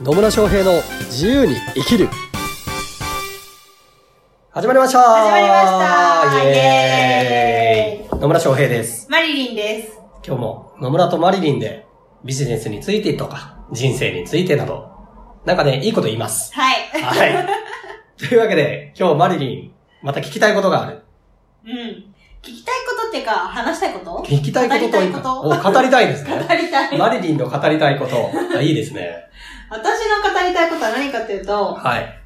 野村翔平の自由に生きる始まりました始まりましたイエーイ野村翔平です。マリリンです。今日も野村とマリリンでビジネスについてとか人生についてなど、なんかね、いいこと言います。はい。はい。というわけで、今日マリリン、また聞きたいことがある。うん。聞きたいことっていうか、話したいこと？聞きたいことというか、お語りたいですね。語りたい。マリリンの語りたいこと。あいいですね。私の語りたいことは何かっていうと、はい。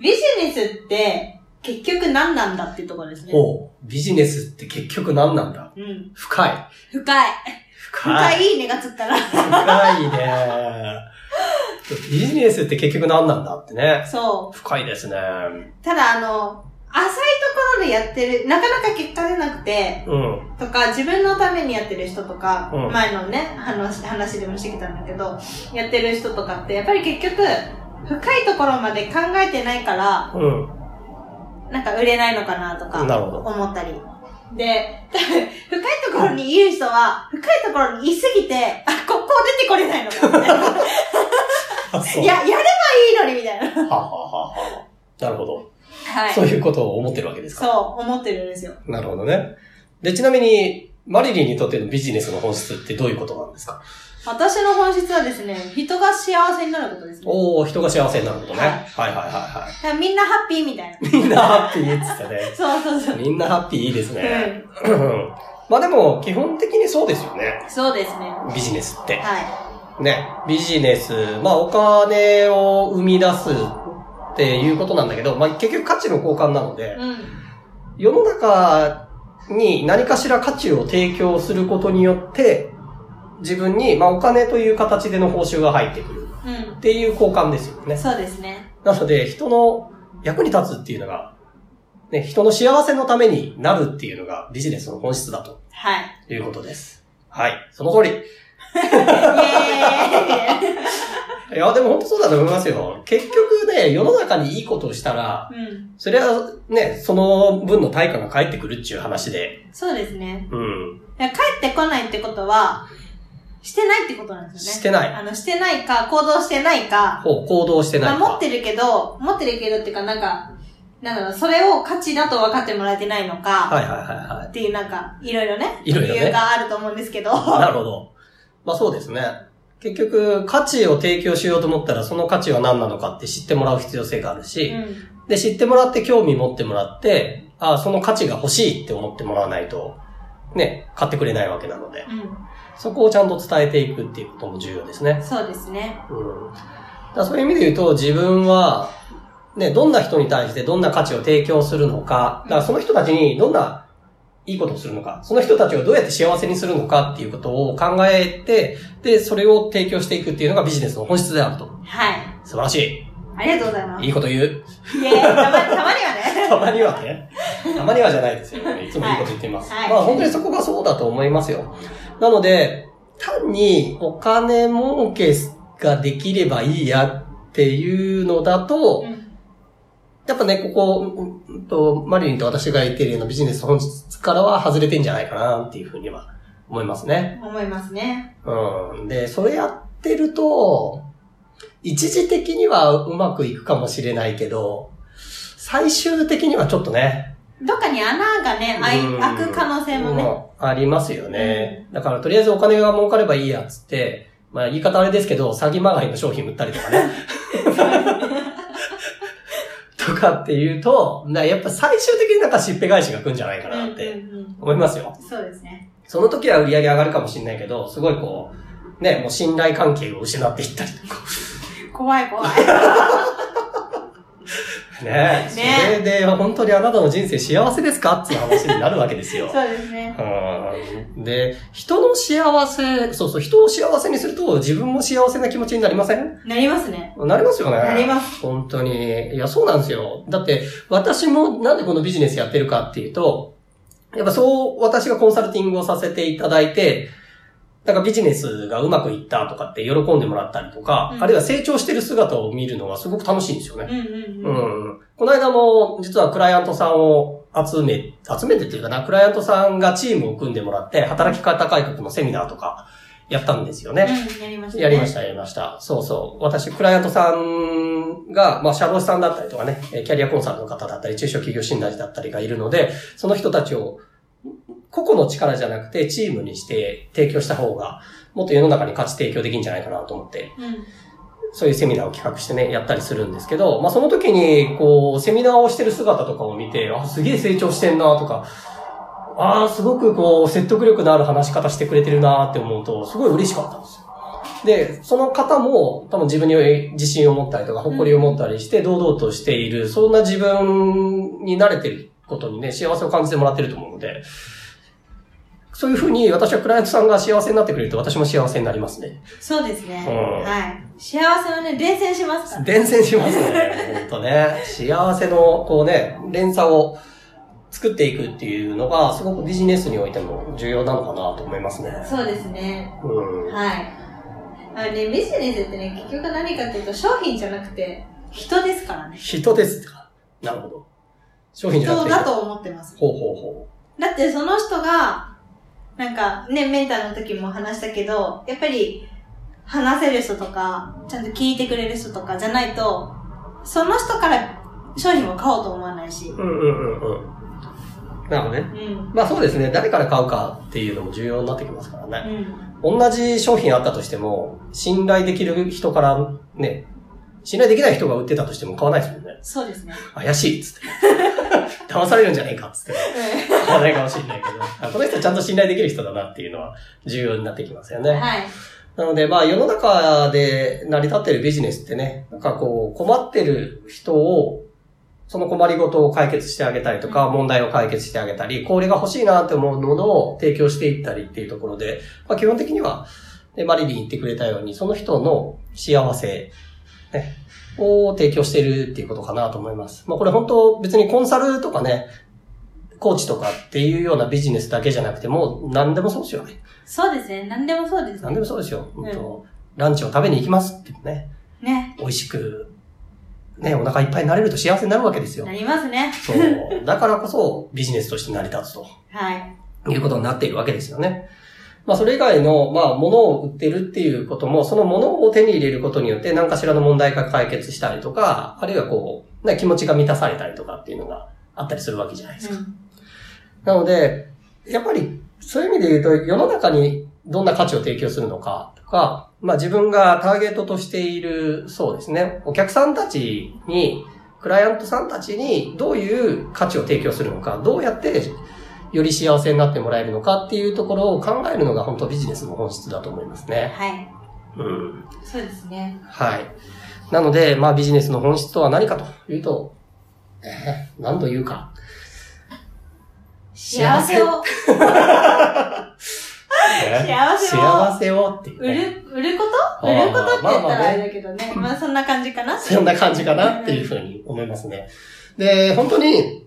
ビジネスって結局何なんだっていうところですね。おうビジネスって結局何なんだ？うん。深い。深い。深深い。いいいねがつったら。深いね。ビジネスって結局何なんだってね。そう。深いですね。ただあの、浅やってる、なかなか結果出なくて、うん。とか、自分のためにやってる人とか、うん前のね、話、話でもしてきたんだけど、やってる人とかって、やっぱり結局、深いところまで考えてないから、うん。なんか売れないのかなとか、思ったり。で、多 分深いところにいる人は、深いところにいすぎて、あ、ここ出てこれないのか、みたいな。や、やればいいのに、みたいな。ははははなるほど。はい。そういうことを思ってるわけですか。そう、思ってるんですよ。なるほどね。で、ちなみに、マリリンにとってのビジネスの本質ってどういうことなんですか？私の本質はですね、人が幸せになることですね。おー、人が幸せになることね。ははいいはいはいはだからみんなハッピーみたいな。い。みんなハッピーって言ってたね。そうそうそう。みんなハッピーいいですね。うん。う んまあでも、基本的にそうですよね。そうですね。ビジネスって。はね。ビジネス、まあお金を生み出すっていうことなんだけど、まあ結局価値の交換なのでい。、うん。世の中に何かしら価値を提供することによって、自分に、まあお金という形での報酬が入ってくるうっていう交換ですよねん。。そうですね。なので、人の役に立つっていうのが、ね、人の幸せのためになるっていうのがビジネスの本質だとはい。いうことです。はい。その通り。イエいや、でも本当そうだと思いますよ。結局ね、世の中にいいことをしたら、うん。それはね、その分の対価が返ってくるっていう話で、そうですね。うん。だから帰ってこないってことは、してないってことなんですよね。してないあの、してないか、行動してないか、ほう、行動してないまあ、か。持ってるけど、持ってるけどっていうか、なんか、なんだろう、それを価値だと分かってもらえてないのか、はいはいはいはい。っていうなんか、いろいろね、いろいろね理由があると思うんですけど、なるほど。まあそうですね。結局、価値を提供しようと思ったら、その価値は何なのかって知ってもらう必要性があるし、うん。で、知ってもらって興味持ってもらって、あその価値が欲しいって思ってもらわないと、ね、買ってくれないわけなので、うそこをちゃんと伝えていくっていうことも重要ですねん。。そうですね。うん。だそういう意味で言うと、自分は、ね、どんな人に対してどんな価値を提供するのか、だからその人たちにどんないいことをするのか、その人たちをどうやって幸せにするのかっていうことを考えて、で、それを提供していくっていうのがビジネスの本質であると。はい。素晴らしい。ありがとうございます。いいこと言う。イエーイたまたまにはね。たまにはね。たまにはじゃないですよ。いつもいいこと言ってます。はいまあ本当にそこがそうだと思いますよ。なので、単にお金儲けができればいいやっていうのだと、うんやっぱね、ここ、うんうんと、マリリンと私が言っているようなビジネス本質からは外れてんじゃないかなっていうふうには思いますね。思いますね。うん。で、それやってると、一時的にはうまくいくかもしれないけど、最終的にはちょっとね、どっかに穴がね、開うんい開く可能性もね。もありますよね。だからとりあえずお金が儲かればいいやつって、まあ言い方あれですけど、詐欺まがいの商品売ったりとかね。とかっていうと、なやっぱ最終的になんかしっぺ返しが来るんじゃないかなって思いますよ。そうですね。その時は売り上げ上がるかもしれないけど、すごいこう、ね、もう信頼関係を失っていったりとか。怖い怖い。ねねそれで本当にあなたの人生幸せですかっていう話になるわけですよ。そうですね。うんで、人の幸せ、そうそう、人を幸せにすると自分も幸せな気持ちになりません？なりますね。なりますよね。なります。本当に。いや、そうなんですよ。だって、私もなんでこのビジネスやってるかっていうと、やっぱそう、私がコンサルティングをさせていただいて、なんかビジネスがうまくいったとかって喜んでもらったりとか、うんあるいは成長してる姿を見るのがすごく楽しいんですよね。うんうんううん。ん。この間も、実はクライアントさんを集め、集めてっていうかな、クライアントさんがチームを組んでもらって、働き方改革のセミナーとかやったんですよね。うん、やりました、ね。やりました、やりました。そうそう。私、クライアントさんが、まあ、社労士さんだったりとかね、えーキャリアコンサルの方だったり、中小企業診断士だったりがいるので、その人たちを、個々の力じゃなくて、チームにして提供した方が、もっと世の中に価値提供できるんじゃないかなと思って、うん。そういうセミナーを企画してね、やったりするんですけど、まあ、その時に、こう、セミナーをしてる姿とかを見て、あ、すげえ成長してんなとか、ああ、すごくこう、説得力のある話し方してくれてるなって思うと、すごい嬉しかったんですよ。で、その方も多分自分に自信を持ったりとか、誇りを持ったりして、堂々としている、そんな自分に慣れてることにね、幸せを感じてもらってると思うので、そういうふうに私はクライアントさんが幸せになってくれると私も幸せになりますね。そうですね。うんはい。幸せはね、伝染しますから。伝染しますね。本当ね。幸せの、こうね、連鎖を作っていくっていうのが、すごくビジネスにおいても重要なのかなと思いますね。そうですね。うん。はい。あのね、ビジネスってね、結局何かっていうと、商品じゃなくて、人ですからね。人ですか。なるほど。商品じゃなくて。人だと思ってます。ほうほうほだってその人が、なんかね、メンターの時も話したけど、やっぱり話せる人とか、ちゃんと聞いてくれる人とかじゃないと、その人から商品を買おうと思わないしう。。うんうんうんうん。なるほどね。うん。まあそうですね。誰から買うかっていうのも重要になってきますからうね。ん。同じ商品あったとしても、信頼できる人からね、信頼できない人が売ってたとしても買わないですもんね。そうですね。怪しいっつって。騙されるんじゃねえかっつって。買わないかもしれないけど、あ この人ちゃんと信頼できる人だなっていうのは重要になってきますよね。はい。なので、まあ世の中で成り立ってるビジネスってね、なんかこう困ってる人を、その困りごとを解決してあげたりとか、うん問題を解決してあげたり、これが欲しいなって思うものを提供していったりっていうところで、まあ基本的には、ね、マリリン言ってくれたように、その人の幸せ、ね、を提供しているっていうことかなと思います。まあこれ本当別にコンサルとかね、コーチとかっていうようなビジネスだけじゃなくても、何でもそうですよね。そうですね。何でもそうです何でね。もそうですよ。うん本当ランチを食べに行きますってね、ね。美味しく、ね、お腹いっぱいになれると幸せになるわけですよな。りますね。そう。だからこそビジネスとして成り立つとはい。いうことになっているわけですよね。まあそれ以外の、まあ物を売ってるっていうことも、その物を手に入れることによって何かしらの問題が解決したりとか、あるいはこう、ね、気持ちが満たされたりとかっていうのがあったりするわけじゃないですか。うん。なので、やっぱり、そういう意味で言うと、世の中にどんな価値を提供するのかとか、まあ自分がターゲットとしている、そうですね、お客さんたちに、クライアントさんたちにどういう価値を提供するのか、どうやってより幸せになってもらえるのかっていうところを考えるのが本当ビジネスの本質だと思いますね。はい。うん。そうですね。はい。なので、まあビジネスの本質とは何かというと、えー何度言うか。幸せを、え幸せを幸せをっていう売ね、る、売ること？売ることって言ったまあまあねらあれだけどね。まあそんな感じかな？そんな感じかなっていうふうに思いますね。で、本当に、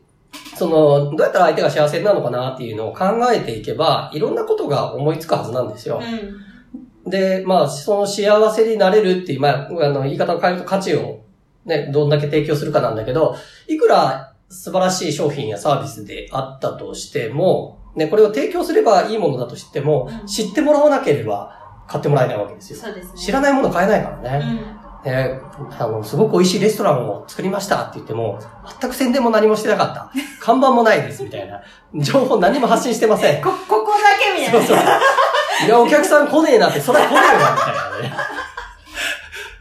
その、どうやったら相手が幸せになるのかなっていうのを考えていけば、いろんなことが思いつくはずなんですよ。うん。で、まあ、その幸せになれるっていう、まあ、あの、言い方を変えると価値をね、どんだけ提供するかなんだけど、いくら素晴らしい商品やサービスであったとしても、ね、これを提供すればいいものだとしても、うん知ってもらわなければ買ってもらえないわけですよ。そうですね。知らないもの買えないからね。うん。ね、あの、すごく美味しいレストランを作りましたって言っても、全く宣伝も何もしてなかった。看板もないです、みたいな。情報何も発信してません。こ、ここだけみたいな。そうそう。いや、お客さん来ねえなって、それは来ねえわ、みたいなね。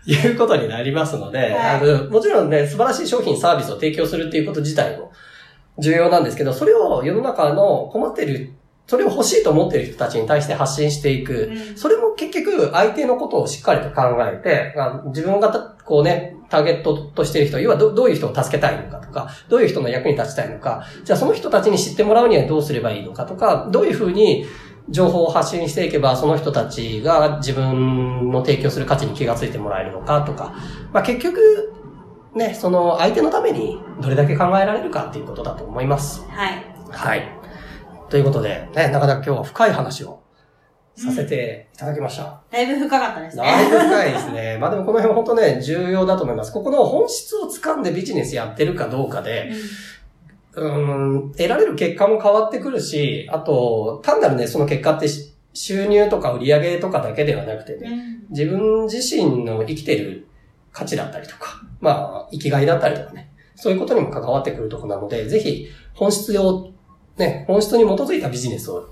いうことになりますので、はい。あの、もちろんね、素晴らしい商品、サービスを提供するっていうこと自体も重要なんですけど、それを世の中の困ってる、それを欲しいと思っている人たちに対して発信していく。うん。それも結局、相手のことをしっかりと考えて、あ自分がたこうね、ターゲットとしている人、要はどどういう人を助けたいのかとか、どういう人の役に立ちたいのか、じゃあその人たちに知ってもらうにはどうすればいいのかとか、どういうふうに情報を発信していけば、その人たちが自分の提供する価値に気がついてもらえるのかとか、まあ結局、ね、その相手のためにどれだけ考えられるかっていうことだと思います。はい。はい。ということで、ね、なかなか今日は深い話をさせていただきました。だいぶ深かったですね。だいぶ深いですね。まあでもこの辺本当ね、重要だと思います。ここの本質を掴んでビジネスやってるかどうかで、うーん、得られる結果も変わってくるし、あと、単なるね、その結果ってし収入とか売り上げとかだけではなくてね、うん自分自身の生きてる価値だったりとか、まあ、生きがいだったりとかね、そういうことにも関わってくるところなので、ぜひ、本質を、ね、本質に基づいたビジネスを、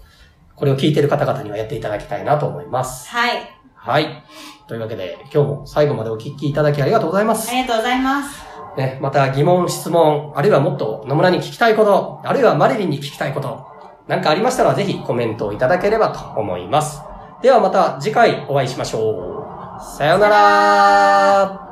これを聞いてる方々にはやっていただきたいなと思います。はい。はい。というわけで、今日も最後までお聞きいただきありがとうございますあ。りがとうございます。ね、また疑問、質問、あるいはもっと野村に聞きたいこと、あるいはマリリンに聞きたいこと、なんかありましたらぜひコメントをいただければと思います。ではまた次回お会いしましょう。さようなら